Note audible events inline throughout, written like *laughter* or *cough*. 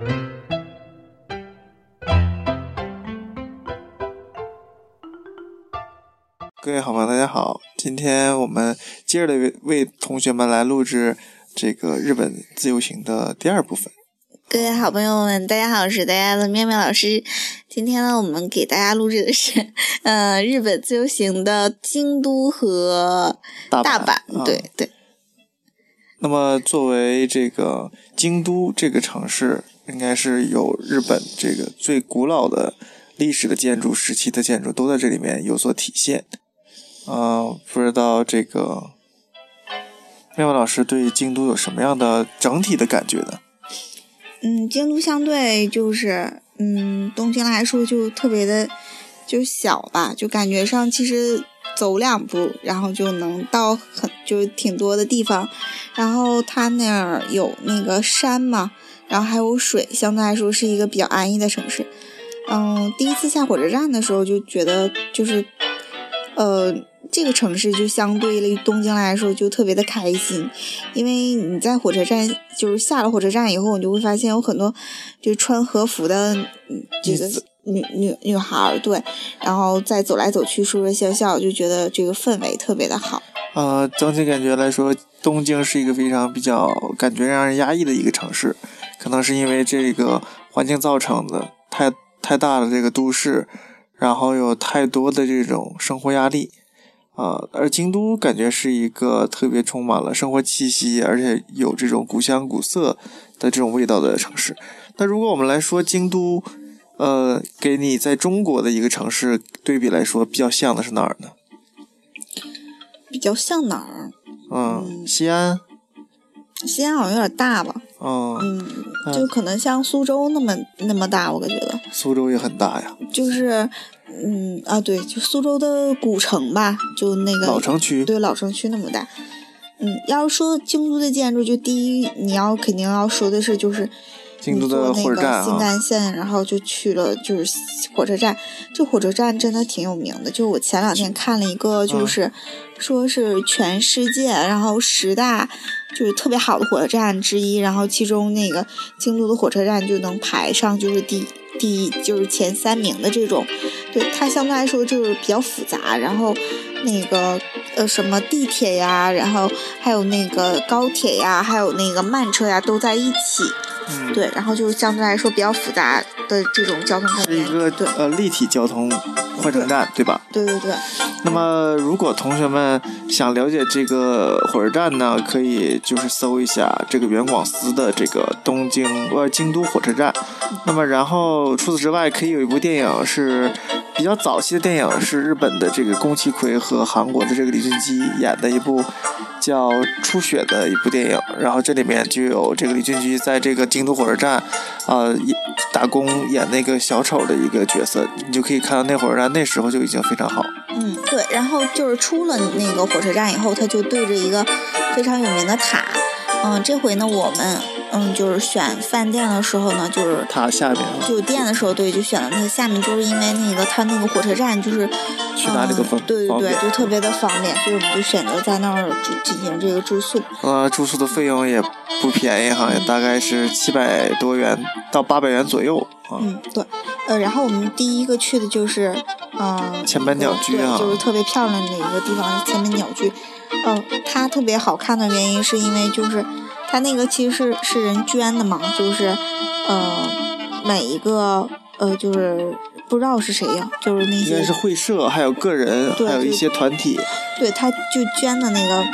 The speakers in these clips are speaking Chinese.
各位好朋友，大家好！今天我们接着为为同学们来录制这个日本自由行的第二部分。各位好朋友们，大家好，我是大家的妙妙老师。今天呢，我们给大家录制的是，*laughs* 呃，日本自由行的京都和大大阪。啊对对，那么，作为这个京都这个城市，应该是有日本这个最古老的历史的建筑时期的建筑都在这里面有所体现。呃，不知道这个妙妙老师对京都有什么样的整体的感觉呢？嗯，京都相对就是，嗯，东京来说就特别的就小吧，就感觉上其实走两步，然后就能到很就挺多的地方。然后它那儿有那个山嘛，然后还有水，相对来说是一个比较安逸的城市。嗯，第一次下火车站的时候就觉得就是，呃，这个城市就相对于东京来说就特别的开心，因为你在火车站就是下了火车站以后，你就会发现有很多就穿和服的嗯这个女女女孩，对，然后再走来走去说说笑笑，就觉得这个氛围特别的好。呃，整体感觉来说，东京是一个非常比较感觉让人压抑的一个城市，可能是因为这个环境造成的，太太大的这个都市，然后有太多的这种生活压力，啊、而京都感觉是一个特别充满了生活气息，而且有这种古香古色的这种味道的城市。那如果我们来说京都，呃，给你在中国的一个城市对比来说，比较像的是哪儿呢？比较像哪儿？嗯，西安。西安好像有点大吧，嗯，就可能像苏州那么那么大，我感觉得苏州也很大呀，就是，嗯啊对，就苏州的古城吧，就那个老城区。对老城区那么大。嗯，要是说京都的建筑，就第一你要肯定要说的是就是京都的你坐那火车站个新啊，干线，然后就去了就是火车站。这火车站真的挺有名的，就我前两天看了一个，嗯就是说是全世界然后十大就是特别好的火车站之一，然后其中那个京都的火车站就能排上就是第第就是前三名的这种。对它相对来说就是比较复杂，然后那个呃什么地铁呀，然后还有那个高铁呀，还有那个慢车呀都在一起。嗯，对，然后就是相对来说比较复杂的这种交通。是一个对呃立体交通换乘站，对吧？对对对，那么如果同学们想了解这个火车站呢，可以就是搜一下这个原广司的这个东京呃京都火车站。那么然后除此之外，可以有一部电影是比较早期的电影，是日本的这个宫崎葵和韩国的这个李俊基演的一部叫《初雪》的一部电影。然后这里面就有这个李俊基在这个京都火车站，呃，演打工演那个小丑的一个角色，你就可以看到那火车站那时候就已经非常好。嗯对，然后就是出了那个火车站以后，他就对着一个非常有名的塔。嗯，这回呢，我们嗯就是选饭店的时候呢，就是它下面酒店的时候，对，就选了它下面，就是因为那个它那个火车站就是去哪里都方嗯、对对对，就特别的方便，所以我们就选择在那儿住进行这个住宿。呃，住宿的费用也不便宜哈，也大概是七百多元到八百元左右啊。嗯，对，呃，然后我们第一个去的就是，嗯、前门鸟居啊对，就是特别漂亮的一个地方，前门鸟居。嗯、它特别好看的原因是因为就是它那个其实是是人捐的嘛，就是呃每一个呃就是不知道是谁呀，就是那些应该是会社，还有个人，还有一些团体。对，他就捐的那个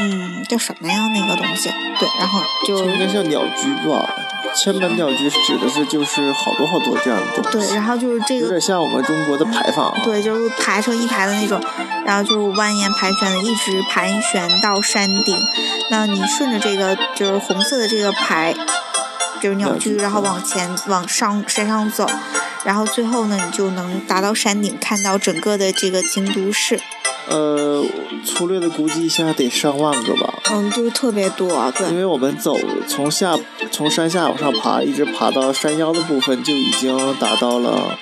嗯叫什么呀那个东西，对，然后就应该叫鸟居吧？千本鸟居指的是就是好多好多这样的东西，对，然后就是这个有点像我们中国的牌坊啊。对，就是排成一排的那种，然后就是蜿蜒盘旋的，一直盘旋到山顶。那你顺着这个就是红色的这个牌，就是，鸟居然后往前往上山上走，然后最后呢，你就能达到山顶，看到整个的这个京都市。呃，粗略的估计一下得上万个吧。嗯，就是特别多，对因为我们走从下从山下往上爬，一直爬到山腰的部分，就已经达到了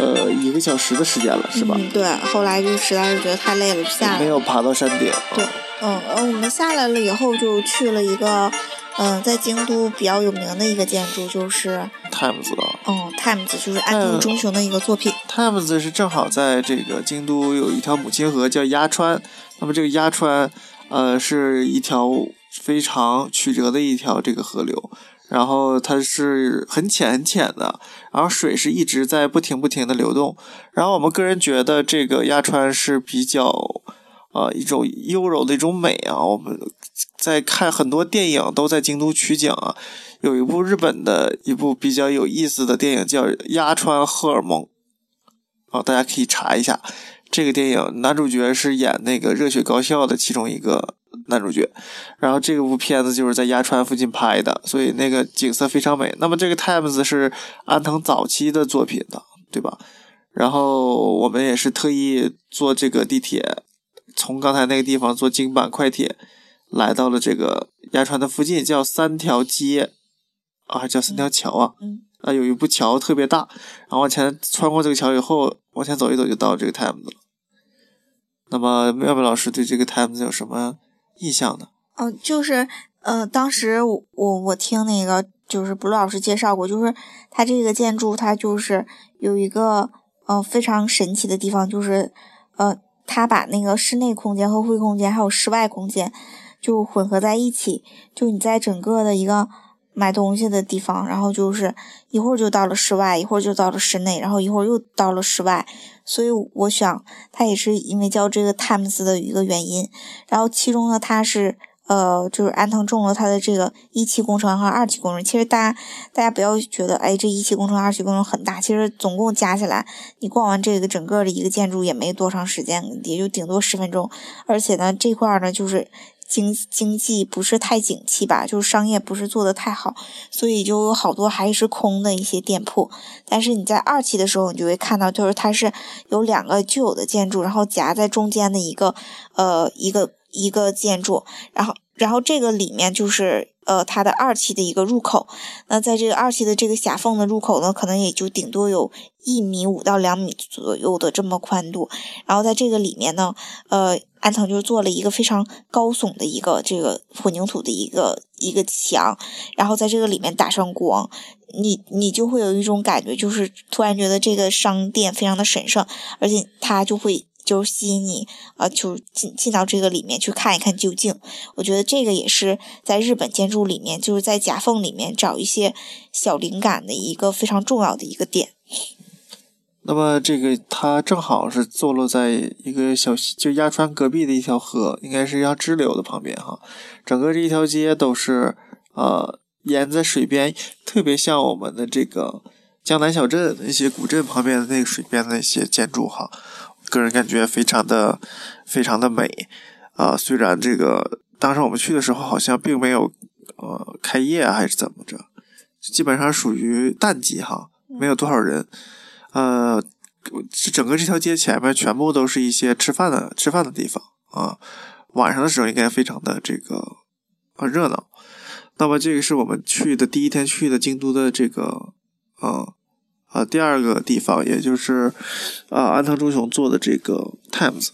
呃一个小时的时间了，是吧？嗯，对。后来就实在是觉得太累了，就下来。没有爬到山顶。对，嗯，呃，我们下来了以后就去了一个，嗯，在京都比较有名的一个建筑就是 Times 嗯，Times 就是安藤忠雄的一个作品。Times 是正好在这个京都有一条母亲河叫鸭川，那么这个鸭川，呃，是一条非常曲折的一条这个河流，然后它是很浅很浅的，然后水是一直在不停不停的流动，然后我们个人觉得这个鸭川是比较，呃，一种优柔的一种美啊，我们。在看很多电影都在京都取景啊，有一部日本的一部比较有意思的电影叫《鸭川荷尔蒙》，啊，大家可以查一下。这个电影男主角是演那个热血高校的其中一个男主角，然后这部片子就是在鸭川附近拍的，所以那个景色非常美。那么这个 Times 是安藤早期的作品的，对吧？然后我们也是特意坐这个地铁，从刚才那个地方坐京阪快铁。来到了这个鸭川的附近，叫三条街，啊，还叫三条桥啊，啊，有一部桥特别大，然后往前穿过这个桥以后，往前走一走就到这个 Times 了。那么妙妙老师对这个 Times 有什么印象呢？嗯，就是，呃，当时我我听那个就是布鲁老师介绍过，就是它这个建筑它就是有一个呃非常神奇的地方，就是呃，它把那个室内空间和会空间还有室外空间。就混合在一起，就你在整个的一个买东西的地方，然后就是一会儿就到了室外，一会儿就到了室内，然后一会儿又到了室外，所以我想它也是因为叫这个 Times 的一个原因。然后其中呢，它是呃，就是安藤中了它的这个一期工程和二期工程。其实大家大家不要觉得哎，这一期工程、二期工程很大，其实总共加起来，你逛完这个整个的一个建筑也没多长时间，也就顶多十分钟。而且呢，这块呢就是。经经济不是太景气吧，就是商业不是做的太好，所以就有好多还是空的一些店铺。但是你在二期的时候，你就会看到，就是它是有两个旧有的建筑，然后夹在中间的一个呃一个一个建筑，然后然后这个里面就是呃它的二期的一个入口。那在这个二期的这个狭缝的入口呢，可能也就顶多有一米五到两米左右的这么宽度。然后在这个里面呢，呃。安藤就做了一个非常高耸的一个这个混凝土的一个一个墙，然后在这个里面打上光，你你就会有一种感觉，就是突然觉得这个商店非常的神圣，而且它就会就是吸引你啊，就进进到这个里面去看一看究竟。我觉得这个也是在日本建筑里面，就是在夹缝里面找一些小灵感的一个非常重要的一个点。那么这个它正好是坐落在一个小就鸭川隔壁的一条河，应该是鸭支流的旁边哈。整个这一条街都是呃沿在水边，特别像我们的这个江南小镇那些古镇旁边的那个水边的那些建筑哈。个人感觉非常的非常的美啊。虽然这个当时我们去的时候好像并没有呃开业还是怎么着，基本上属于淡季哈，没有多少人。呃，整个这条街前面全部都是一些吃饭的吃饭的地方啊。晚上的时候应该非常的这个啊热闹。那么这个是我们去的第一天去的京都的这个呃啊第二个地方，也就是啊安藤忠雄做的这个 Times。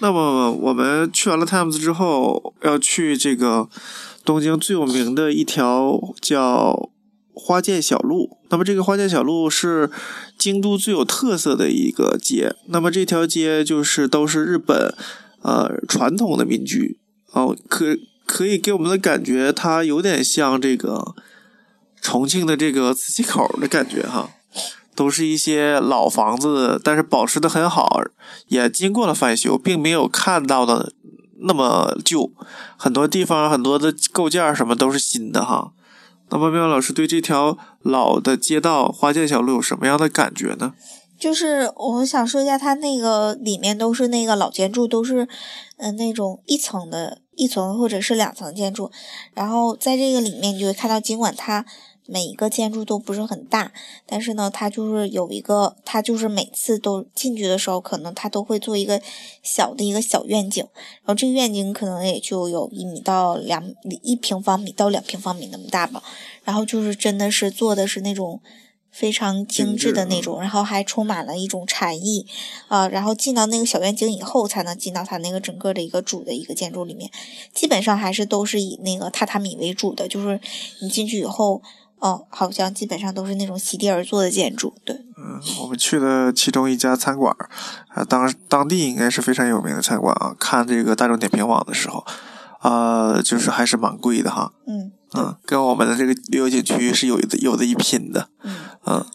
那么我们去完了 Times 之后，要去这个东京最有名的一条叫。花见小路，那么这个花见小路是京都最有特色的一个街。那么这条街就是都是日本，呃，传统的民居哦，可可以给我们的感觉，它有点像这个重庆的这个磁器口的感觉哈，都是一些老房子，但是保持的很好，也经过了翻修，并没有看到的那么旧，很多地方很多的构件什么都是新的哈。那么，妙老师对这条老的街道花见小路有什么样的感觉呢？就是我想说一下，它那个里面都是那个老建筑，都是嗯那种一层的一层或者是两层建筑，然后在这个里面你就会看到，尽管它。每一个建筑都不是很大，但是呢，它就是有一个，它就是每次都进去的时候，可能它都会做一个小的一个小院景，然后这个院景可能也就有一米到两一平方米到两平方米那么大吧，然后就是真的是做的是那种非常精致的那种，然后还充满了一种禅意，啊，然后进到那个小院景以后，才能进到它那个整个的一个主的一个建筑里面。基本上还是都是以那个榻榻米为主的，就是你进去以后，哦，好像基本上都是那种席地而坐的建筑。对，嗯，我们去了其中一家餐馆，啊，当当地应该是非常有名的餐馆啊。看这个大众点评网的时候，啊，就是还是蛮贵的哈。嗯嗯，跟我们的这个旅游景区是有的有的一拼的。嗯嗯，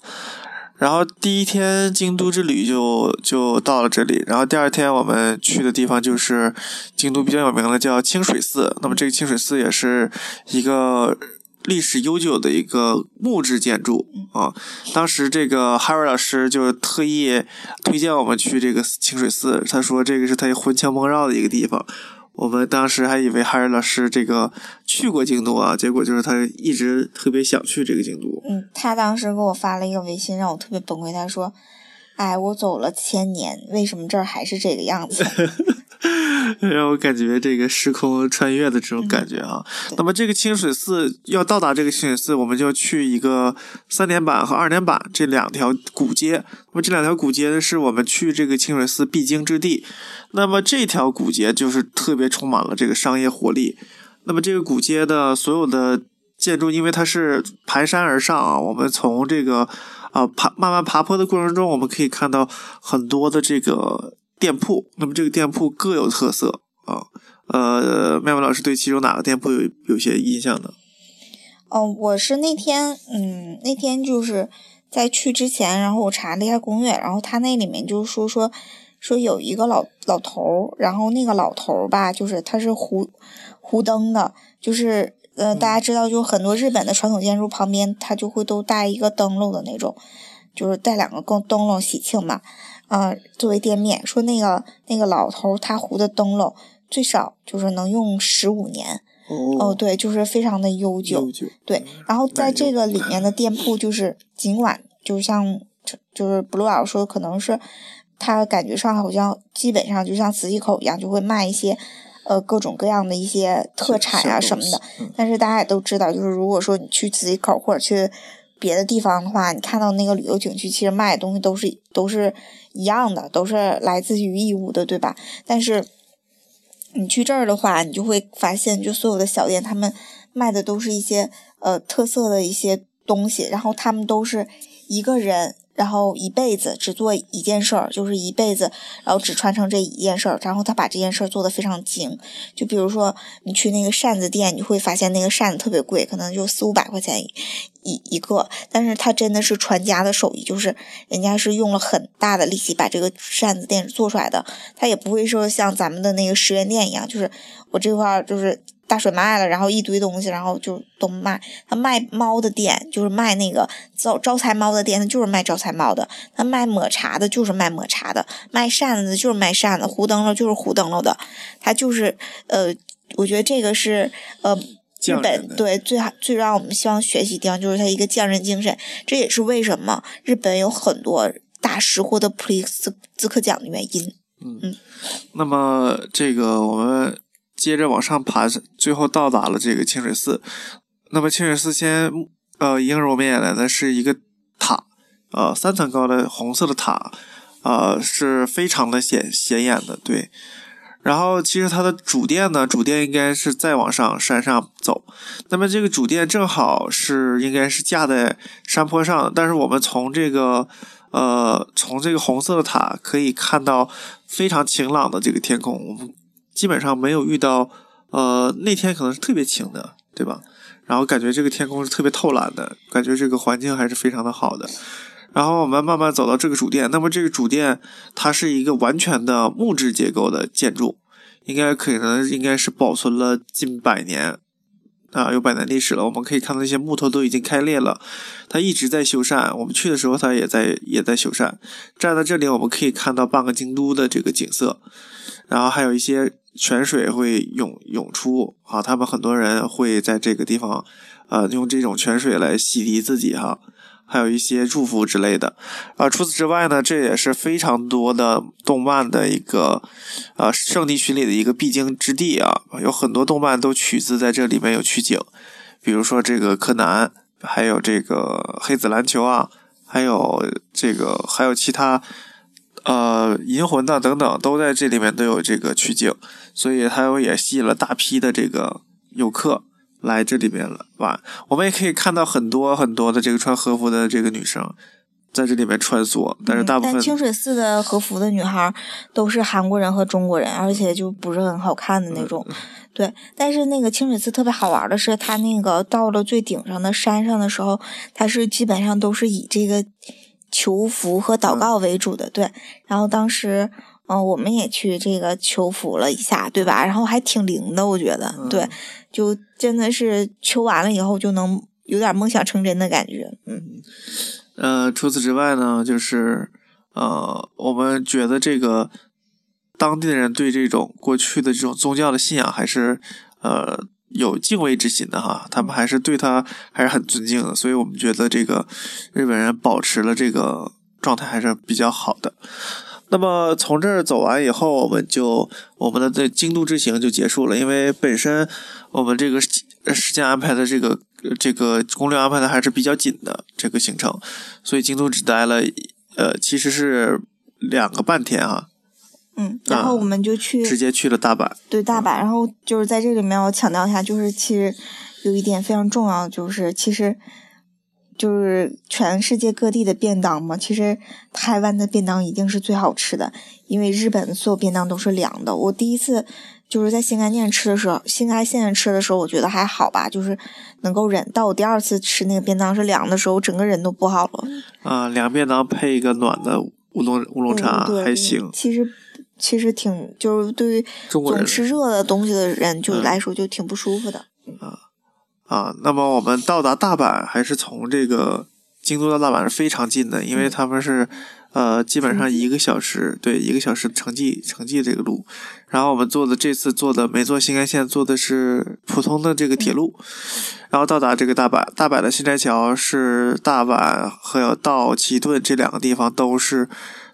然后第一天京都之旅就就到了这里，然后第二天我们去的地方就是京都比较有名的叫清水寺。那么这个清水寺也是一个历史悠久的一个木质建筑啊。当时这个哈瑞老师就特意推荐我们去这个清水寺，他说这个是他魂牵梦绕的一个地方。我们当时还以为哈瑞老师这个去过京都啊，结果就是他一直特别想去这个京都。嗯，他当时给我发了一个微信，让我特别崩溃。他说：“哎，我走了千年，为什么这儿还是这个样子？” *laughs* 让我感觉这个时空穿越的这种感觉啊。那么这个清水寺要到达这个清水寺，我们就去一个三点板和二点板这两条古街。那么这两条古街呢，是我们去这个清水寺必经之地。那么这条古街就是特别充满了这个商业活力。那么这个古街的所有的建筑，因为它是盘山而上啊，我们从这个啊爬慢慢爬坡的过程中，我们可以看到很多的这个。店铺，那么这个店铺各有特色啊。呃，麦麦老师对其中哪个店铺有有些印象呢？哦，我是那天，嗯，那天就是在去之前，然后我查了一下攻略，然后他那里面就是说说说有一个老老头儿，然后那个老头儿吧，就是他是糊糊灯的，就是呃，大家知道，就很多日本的传统建筑旁边，他就会都带一个灯笼的那种，就是带两个灯灯笼喜庆嘛。啊，作为店面说那个那个老头他糊的灯笼最少就是能用十五年哦，对，就是非常的悠久，对。然后在这个里面的 *clears throat* 店铺，就是尽管就像就是布鲁老师说，可能是他感觉上好像基本上就像磁器口一样，就会卖一些呃各种各样的一些特产啊什么的。但是大家也都知道，就是如果说你去磁器口或者去。别的地方的话，你看到那个旅游景区，其实卖的东西都是都是一样的，都是来自于义乌的，对吧？但是你去这儿的话，你就会发现，就所有的小店，他们卖的都是一些呃特色的一些东西，然后他们都是一个人。然后一辈子只做一件事儿，就是一辈子，然后只传承这一件事儿。然后他把这件事儿做得非常精。就比如说，你去那个扇子店，你会发现那个扇子特别贵，可能就四五百块钱一一个。但是他真的是传家的手艺，就是人家是用了很大的力气把这个扇子店做出来的。他也不会说像咱们的那个十元店一样，就是我这块儿就是。大水卖了，然后一堆东西，然后就都卖。他卖猫的店就是卖那个招招财猫的店，他就是卖招财猫的。他卖抹茶的，就是卖抹茶的。卖扇子就是卖扇子，糊灯笼就是糊灯笼的。他就是呃，我觉得这个是呃，日本对最好最让我们希望学习的地方，就是他一个匠人精神。这也是为什么日本有很多大师获得普利兹兹克奖的原因。嗯嗯，那么这个我们。接着往上爬，最后到达了这个清水寺。那么清水寺先，呃，映入我们眼帘的是一个塔，呃，三层高的红色的塔，呃，是非常的显显眼的，对。然后其实它的主殿呢，主殿应该是再往上山上走。那么这个主殿正好是应该是架在山坡上，但是我们从这个，呃，从这个红色的塔可以看到非常晴朗的这个天空。我们。基本上没有遇到，呃，那天可能是特别晴的，对吧？然后感觉这个天空是特别透蓝的，感觉这个环境还是非常的好的。然后我们慢慢走到这个主殿，那么这个主殿它是一个完全的木质结构的建筑，应该可能应该是保存了近百年啊，有百年历史了。我们可以看到那些木头都已经开裂了，它一直在修缮。我们去的时候它也在也在修缮。站在这里，我们可以看到半个京都的这个景色，然后还有一些。泉水会涌涌出啊，他们很多人会在这个地方，呃，用这种泉水来洗涤自己哈，还有一些祝福之类的啊。除此之外呢，这也是非常多的动漫的一个呃圣地巡礼的一个必经之地啊，有很多动漫都取自在这里面有取景，比如说这个柯南，还有这个黑子篮球啊，还有这个还有其他呃银魂呐等等，都在这里面都有这个取景，所以它也吸引了大批的这个游客来这里面玩。我们也可以看到很多很多的这个穿和服的这个女生。在这里面穿梭，但是大部分、但清水寺的和服的女孩都是韩国人和中国人，而且就不是很好看的那种。对，但是那个清水寺特别好玩的是，它那个到了最顶上的山上的时候，它是基本上都是以这个求福和祷告为主的。对，然后当时嗯，我们也去这个求福了一下，对吧？然后还挺灵的，我觉得。对，就真的是求完了以后就能有点梦想成真的感觉。嗯。呃，除此之外呢，就是呃，我们觉得这个当地的人对这种过去的这种宗教的信仰还是呃有敬畏之心的哈，他们还是对他还是很尊敬的，所以我们觉得这个日本人保持了这个状态还是比较好的。那么从这儿走完以后，我们就我们的这京都之行就结束了，因为本身我们这个时间安排的这个。这个攻略安排的还是比较紧的，这个行程，所以京都只待了，呃，其实是两个半天啊。嗯，然后我们就去直接去了大阪。对大阪，然后就是在这里面我强调一下，就是其实有一点非常重要，就是其实就是全世界各地的便当嘛，其实台湾的便当一定是最好吃的，因为日本所有便当都是凉的。我第一次。就是在新干线吃的时候，新干线吃的时候，我觉得还好吧，就是能够忍。到我第二次吃那个便当是凉的时候，整个人都不好了。啊，凉便当配一个暖的乌龙乌龙茶还行。其实其实挺就是对于总吃热的东西的人就来说就挺不舒服的。啊啊，那么我们到达大阪还是从这个京都到大阪是非常近的，因为他们是。呃，基本上一个小时，对，一个小时城际城际这个路，然后我们坐的这次坐的没坐新干线，坐的是普通的这个铁路，然后到达这个大阪，大阪的新斋桥是大阪和有到奇顿这两个地方都是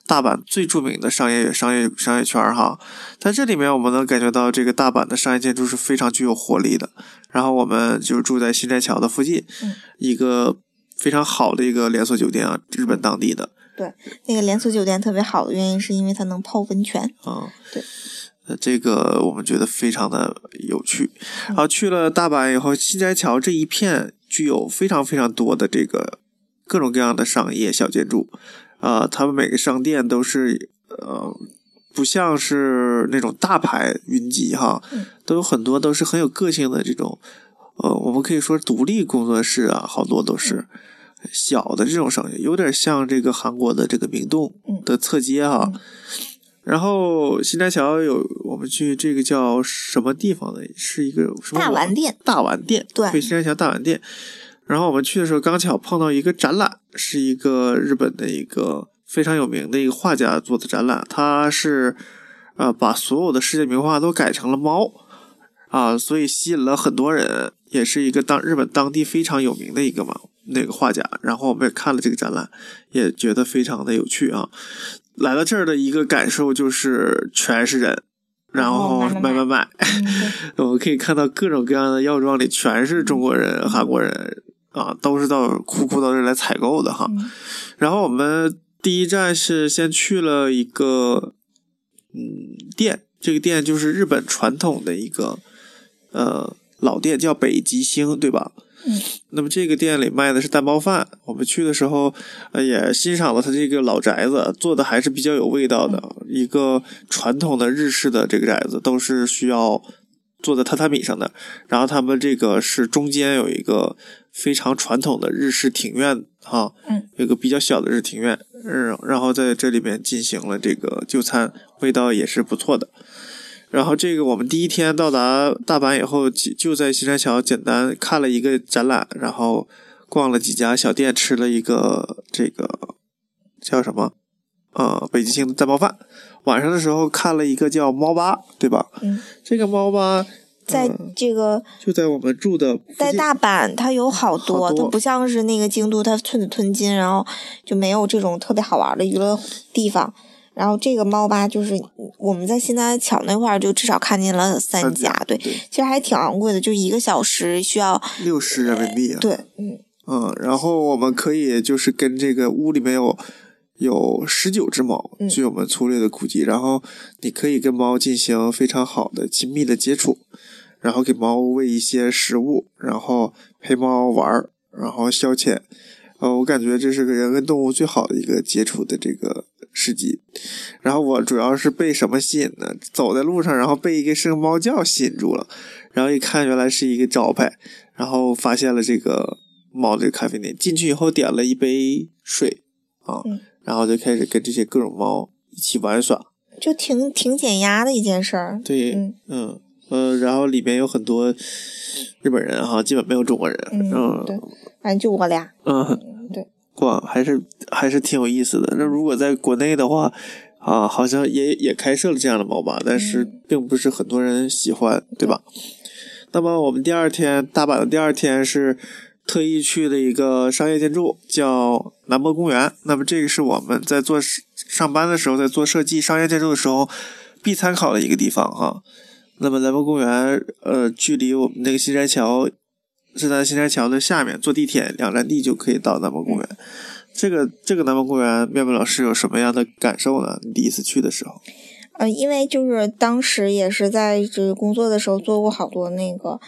大阪最著名的商业商业商业圈哈，在这里面我们能感觉到这个大阪的商业建筑是非常具有活力的，然后我们就住在新斋桥的附近，一个非常好的一个连锁酒店啊，日本当地的。对，那个连锁酒店特别好的原因是因为它能泡温泉。啊，对，呃，这个我们觉得非常的有趣。然后去了大阪以后，新斋桥这一片具有非常非常多的这个各种各样的商业小建筑。啊，他们每个商店都是呃，不像是那种大牌云集哈，都有很多都是很有个性的这种，呃，我们可以说独立工作室啊，好多都是。小的这种商业有点像这个韩国的这个明洞的侧街哈，然后新斋桥有我们去这个叫什么地方的，是一个什么大丸店？大丸店对，新斋桥大丸店。然后我们去的时候刚巧碰到一个展览，是一个日本的一个非常有名的一个画家做的展览，他是呃把所有的世界名画都改成了猫啊，所以吸引了很多人，也是一个当日本当地非常有名的一个嘛。那个画家，然后我们也看了这个展览，也觉得非常的有趣啊。来到这儿的一个感受就是全是人，然后买买买，*laughs* 我们可以看到各种各样的药妆里全是中国人、韩国人啊，都是到苦苦到这儿来采购的哈。然后我们第一站是先去了一个嗯店，这个店就是日本传统的一个呃老店，叫北极星，对吧？嗯，那么这个店里卖的是蛋包饭。我们去的时候，呃，也欣赏了他这个老宅子，做的还是比较有味道的。一个传统的日式的这个宅子，都是需要坐在榻榻米上的。然后他们这个是中间有一个非常传统的日式庭院，哈，嗯，有个比较小的日庭院，嗯，然后在这里面进行了这个就餐，味道也是不错的。然后这个我们第一天到达大阪以后，就就在新山桥简单看了一个展览，然后逛了几家小店，吃了一个这个叫什么呃北极星的蛋包饭。晚上的时候看了一个叫猫吧，对吧？嗯。这个猫吧在这个就在我们住的在大阪，它有好多，它不像是那个京都，它寸土寸金，然后就没有这种特别好玩的娱乐地方。然后这个猫吧，就是我们在新南桥那块儿，就至少看见了三家，对，其实还挺昂贵的，就一个小时需要六十人民币啊。对，嗯，嗯，然后我们可以就是跟这个屋里面有有十九只猫，嗯据我们粗略的估计，然后你可以跟猫进行非常好的亲密的接触，然后给猫喂一些食物，然后陪猫玩儿，然后消遣。呃，我感觉这是个人跟动物最好的一个接触的这个时机。然后我主要是被什么吸引呢？走在路上，然后被一个声猫叫吸引住了，然后一看原来是一个招牌，然后发现了这个猫这个咖啡店，进去以后点了一杯水啊，嗯然后就开始跟这些各种猫一起玩耍。就挺挺减压的一件事儿。对，嗯嗯呃，然后里面有很多日本人哈，基本没有中国人，嗯，嗯对，反正就我俩。嗯，对，逛还是还是挺有意思的。那如果在国内的话，啊，好像也也开设了这样的猫吧，但是嗯并不是很多人喜欢，对吧？那么我们第二天大阪的第二天是特意去的一个商业建筑，叫南博公园。那么这个是我们在做上班的时候，在做设计商业建筑的时候必参考的一个地方哈。那么南博公园，呃，距离我们那个新山桥是在新山桥的下面，坐地铁两站地就可以到南博公园。这个这个南博公园，妙妙老师有什么样的感受呢？你第一次去的时候，呃，因为就是当时也是在这个工作的时候做过好多那个，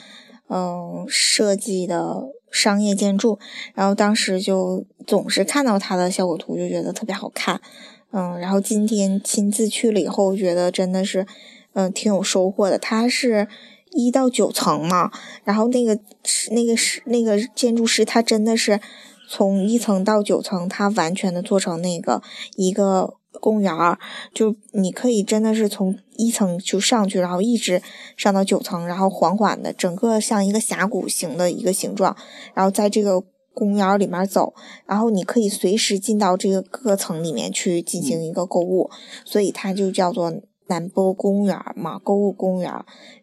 嗯、设计的商业建筑，然后当时就总是看到它的效果图，就觉得特别好看，嗯，然后今天亲自去了以后，觉得真的是，嗯、挺有收获的。它是一到九层嘛，然后那个是那个是那个建筑师，他真的是从一层到九层，他完全的做成那个一个公园儿，就你可以真的是从一层就上去，然后一直上到九层，然后缓缓的，整个像一个峡谷形的一个形状，然后在这个公园里面走，然后你可以随时进到这个各层里面去进行一个购物，所以它就叫做南波公园嘛，购物公园。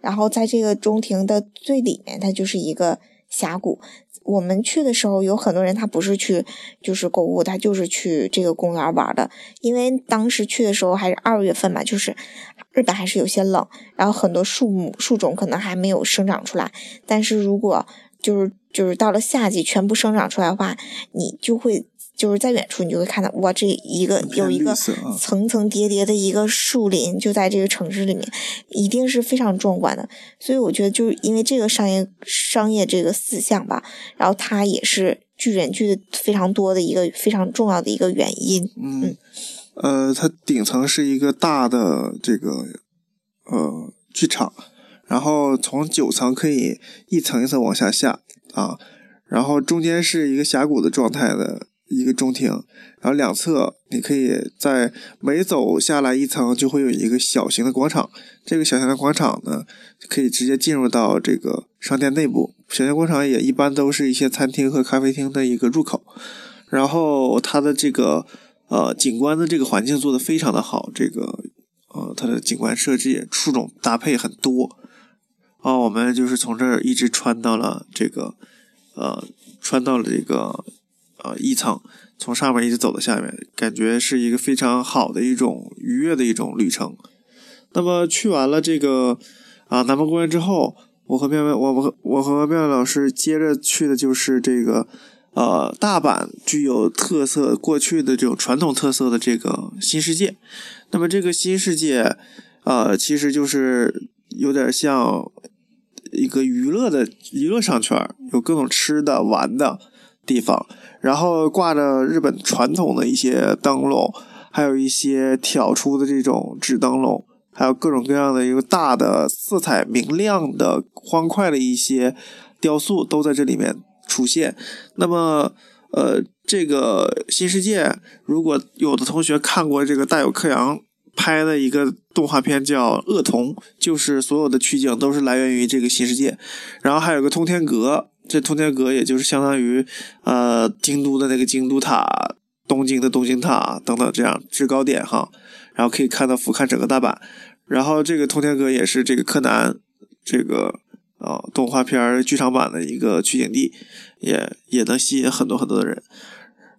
然后在这个中庭的最里面，它就是一个峡谷。我们去的时候，有很多人他不是去就是购物，他就是去这个公园玩的。因为当时去的时候还是二月份嘛，就是日本还是有些冷，然后很多树木树种可能还没有生长出来。但是如果就是就是到了夏季全部生长出来的话，你就会就是在远处你就会看到，哇，这一个有一个层层叠叠的一个树林就在这个城市里面，一定是非常壮观的。所以我觉得就是因为这个商业商业这个四项吧，然后它也是聚人聚的非常多的一个非常重要的一个原因。嗯，呃，它顶层是一个大的这个呃剧场，然后从九层可以一层一层往下下啊，然后中间是一个峡谷的状态的中庭，然后两侧你可以在每走下来一层就会有一个小型的广场，这个小型的广场呢可以直接进入到这个商店内部，小型广场也一般都是一些餐厅和咖啡厅的一个入口。然后它的这个呃景观的这个环境做的非常的好，这个呃它的景观设计树种搭配很多。啊，我们就是从这儿一直穿到了这个呃穿到了这个呃一层，从上面一直走到下面，感觉是一个非常好的一种愉悦的一种旅程。那么去完了这个啊南门公园之后，我和妙妙，我和我和妙妙老师接着去的就是这个呃大阪具有特色过去的这种传统特色的这个新世界。那么这个新世界，呃，其实就是有点像一个娱乐的娱乐商圈，有各种吃的、玩的地方，然后挂着日本传统的一些灯笼，还有一些挑出的这种纸灯笼，还有各种各样的一个大的、色彩明亮的、欢快的一些雕塑都在这里面出现。那么，呃，这个新世界，如果有的同学看过这个大有克洋拍的一个动画片叫《恶童》，就是所有的取景都是来源于这个新世界。然后还有个通天阁，这通天阁也就是相当于呃京都的那个京都塔、东京的东京塔等等这样制高点哈。然后可以看到俯瞰整个大阪。然后这个通天阁也是这个柯南这个呃动画片剧场版的一个取景地，也也能吸引很多很多的人。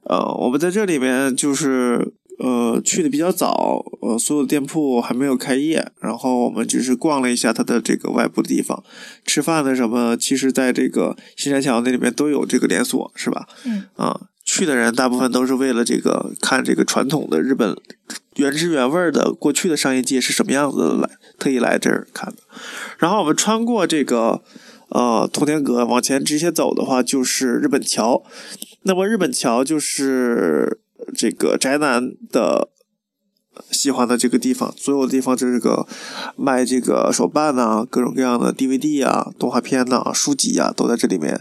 呃，我们在这里面就是呃去的比较早，呃所有的店铺还没有开业，然后我们只是逛了一下它的这个外部的地方，吃饭的什么，其实在这个新山桥那里面都有这个连锁，是吧？嗯啊，去的人大部分都是为了这个看这个传统的日本原汁原味儿的过去的商业街是什么样子的来，特意来这儿看的。然后我们穿过这个呃通天阁，往前直接走的话就是日本桥。那么日本桥就是这个宅男的喜欢的这个地方，所有的地方这个卖这个手办呐、各种各样的 DVD 啊、动画片呐、书籍啊，都在这里面，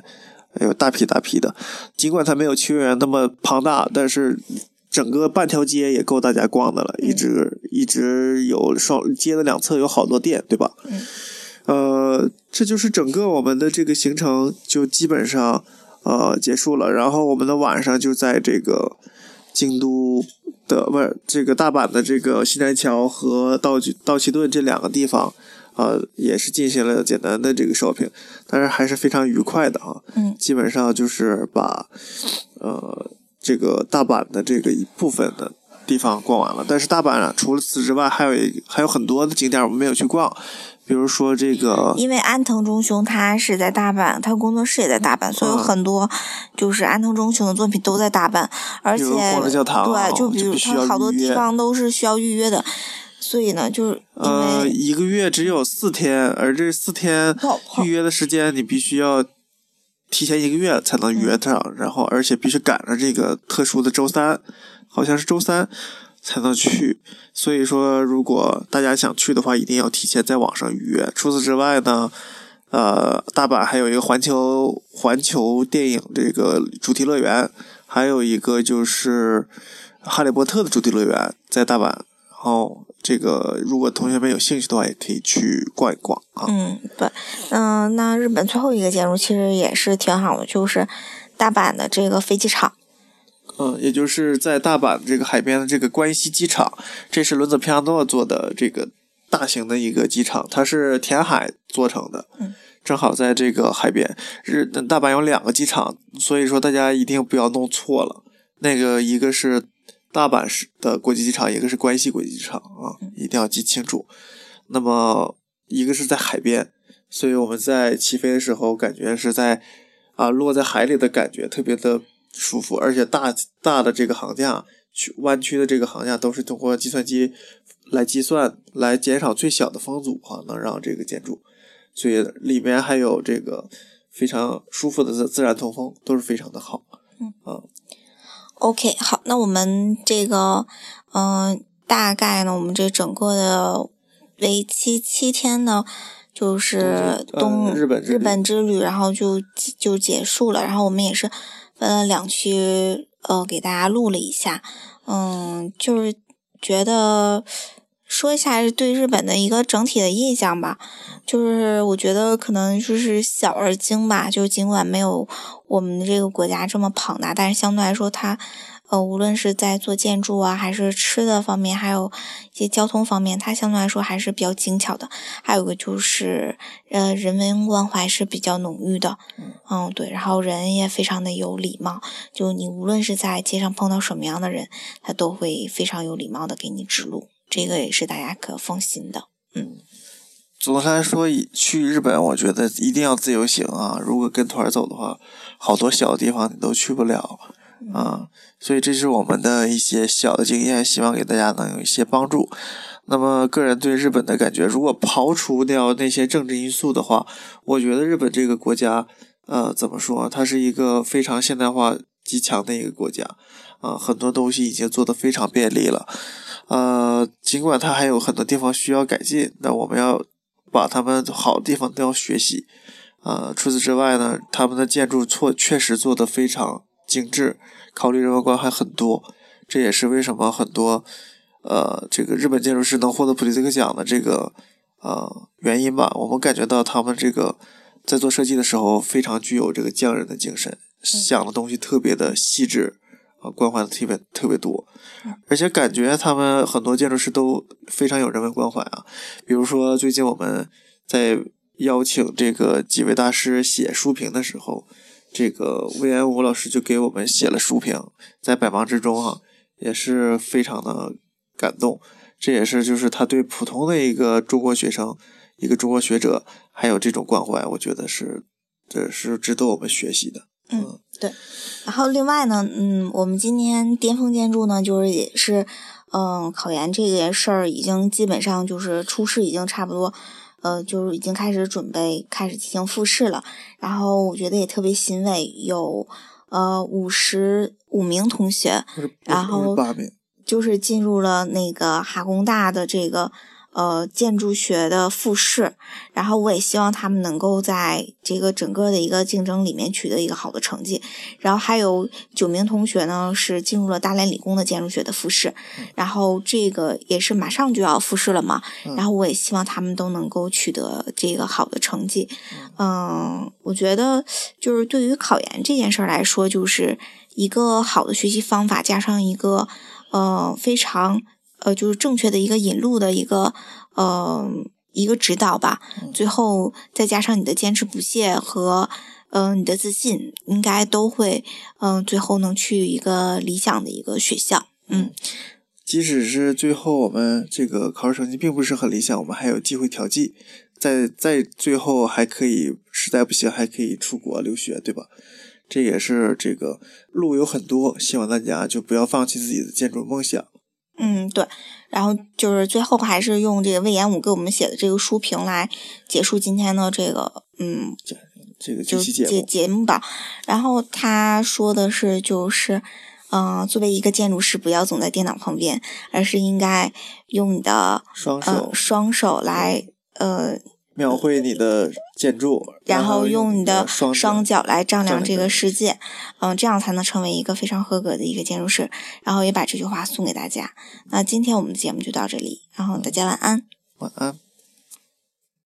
有大批大批的。尽管它没有秋叶原那么庞大，但是整个半条街也够大家逛的了，一直一直有双街的两侧有好多店，对吧？嗯。呃，这就是整个我们的这个行程就基本上呃结束了，然后我们的晚上就在这个京都的不是这个大阪的这个西南桥和道具道奇顿这两个地方，呃，也是进行了简单的这个 shopping，但是还是非常愉快的啊。嗯基本上就是把呃这个大阪的这个一部分的地方逛完了。但是大阪啊，除了此之外，还有一还有很多的景点我们没有去逛，比如说这个因为安藤忠雄他是在大阪，他工作室也在大阪，所以有嗯。很多就是安藤忠雄的作品都在大阪，而且对，就比如他好多地方都是需要预约的，所以呢，就是呃一个月只有四天，而这四天预约的时间你必须要提前一个月才能预约上，然后而且必须赶上这个特殊的周三，好像是周三才能去。所以说，如果大家想去的话，一定要提前在网上预约。除此之外呢，呃，大阪还有一个环球环球电影这个主题乐园，还有一个就是哈利波特的主题乐园在大阪。然后这个如果同学们有兴趣的话，也可以去逛一逛啊。嗯，对，嗯、那日本最后一个建筑其实也是挺好的，就是大阪的这个飞机场。嗯，也就是在大阪这个海边的这个关西机场，这是轮子皮亚诺做的这个大型的一个机场，它是填海做成的，嗯，正好在这个海边。日大阪有两个机场，所以说大家一定不要弄错了，那个一个是大阪市的国际机场，一个是关西国际机场啊，一定要记清楚。那么一个是在海边，所以我们在起飞的时候感觉是在啊落在海里的感觉特别的舒服，而且大大的这个行架，去弯曲的这个行架都是通过计算机来计算，来减少最小的风阻哈、能让这个建筑，所以里面还有这个非常舒服的自自然通风，都是非常的好。嗯 OK，好，那我们这个，嗯、大概呢，我们这整个的为期七天呢，就是东日本之旅，然后就就结束了。然后我们也是分了两区，呃，给大家录了一下，嗯，就是觉得说一下对日本的一个整体的印象吧。就是我觉得可能就是小而精吧，就尽管没有我们这个国家这么庞大，但是相对来说它，呃，无论是在做建筑啊，还是吃的方面，还有一些交通方面，它相对来说还是比较精巧的。还有一个就是，呃，人文关怀是比较浓郁的，嗯，对，然后人也非常的有礼貌，就你无论是在街上碰到什么样的人，他都会非常有礼貌的给你指路，这个也是大家可放心的。嗯总的来说，以去日本，我觉得一定要自由行啊。如果跟团走的话，好多小地方你都去不了啊。所以这是我们的一些小的经验，希望给大家能有一些帮助。那么，个人对日本的感觉，如果刨除掉那些政治因素的话，我觉得日本这个国家，呃，怎么说？它是一个非常现代化极强的一个国家，啊、很多东西已经做得非常便利了。呃，尽管它还有很多地方需要改进，那我们要把他们好的地方都要学习。呃，除此之外呢，他们的建筑错确实做得非常精致，考虑人文关怀很多，这也是为什么很多呃这个日本建筑师能获得普利兹克奖的这个呃原因吧。我们感觉到他们这个在做设计的时候非常具有这个匠人的精神，想的东西特别的细致，啊、关怀的特别特别多，而且感觉他们很多建筑师都非常有人文关怀啊。比如说最近我们在邀请这个几位大师写书评的时候，这个魏延武老师就给我们写了书评，在百忙之中啊，也是非常的感动。这也是就是他对普通的一个中国学生、一个中国学者还有这种关怀，我觉得是这是值得我们学习的。嗯，对。然后另外呢，嗯，我们今年巅峰建筑呢，就是也是，嗯，考研这件事儿已经基本上就是初试已经差不多，呃，就是已经开始准备开始进行复试了。然后我觉得也特别欣慰，有呃五十五名同学，然后。就是进入了那个哈工大的这个呃建筑学的复试，然后我也希望他们能够在这个整个的一个竞争里面取得一个好的成绩。然后还有九名同学呢是进入了大连理工的建筑学的复试，然后这个也是马上就要复试了嘛。然后我也希望他们都能够取得这个好的成绩。嗯，我觉得就是对于考研这件事儿来说，就是一个好的学习方法加上一个。呃，非常呃，就是正确的一个引路的一个呃一个指导吧。最后再加上你的坚持不懈和嗯你的自信，应该都会嗯最后能去一个理想的一个学校。嗯，即使是最后我们这个考试成绩并不是很理想，我们还有机会调剂，在在最后还可以实在不行还可以出国留学，对吧？这也是这个路有很多，希望大家就不要放弃自己的建筑梦想。嗯，对。然后就是最后还是用这个魏延武给我们写的这个书评来结束今天的这个嗯这个就节节目吧。然后他说的是，就是嗯，作为一个建筑师，不要总在电脑旁边，而是应该用你的双手双手来呃。描绘你的建筑，然后用你的双脚来丈量这个世界，嗯，这样才能成为一个非常合格的一个建筑师。然后也把这句话送给大家。那今天我们的节目就到这里，然后大家晚安。晚安。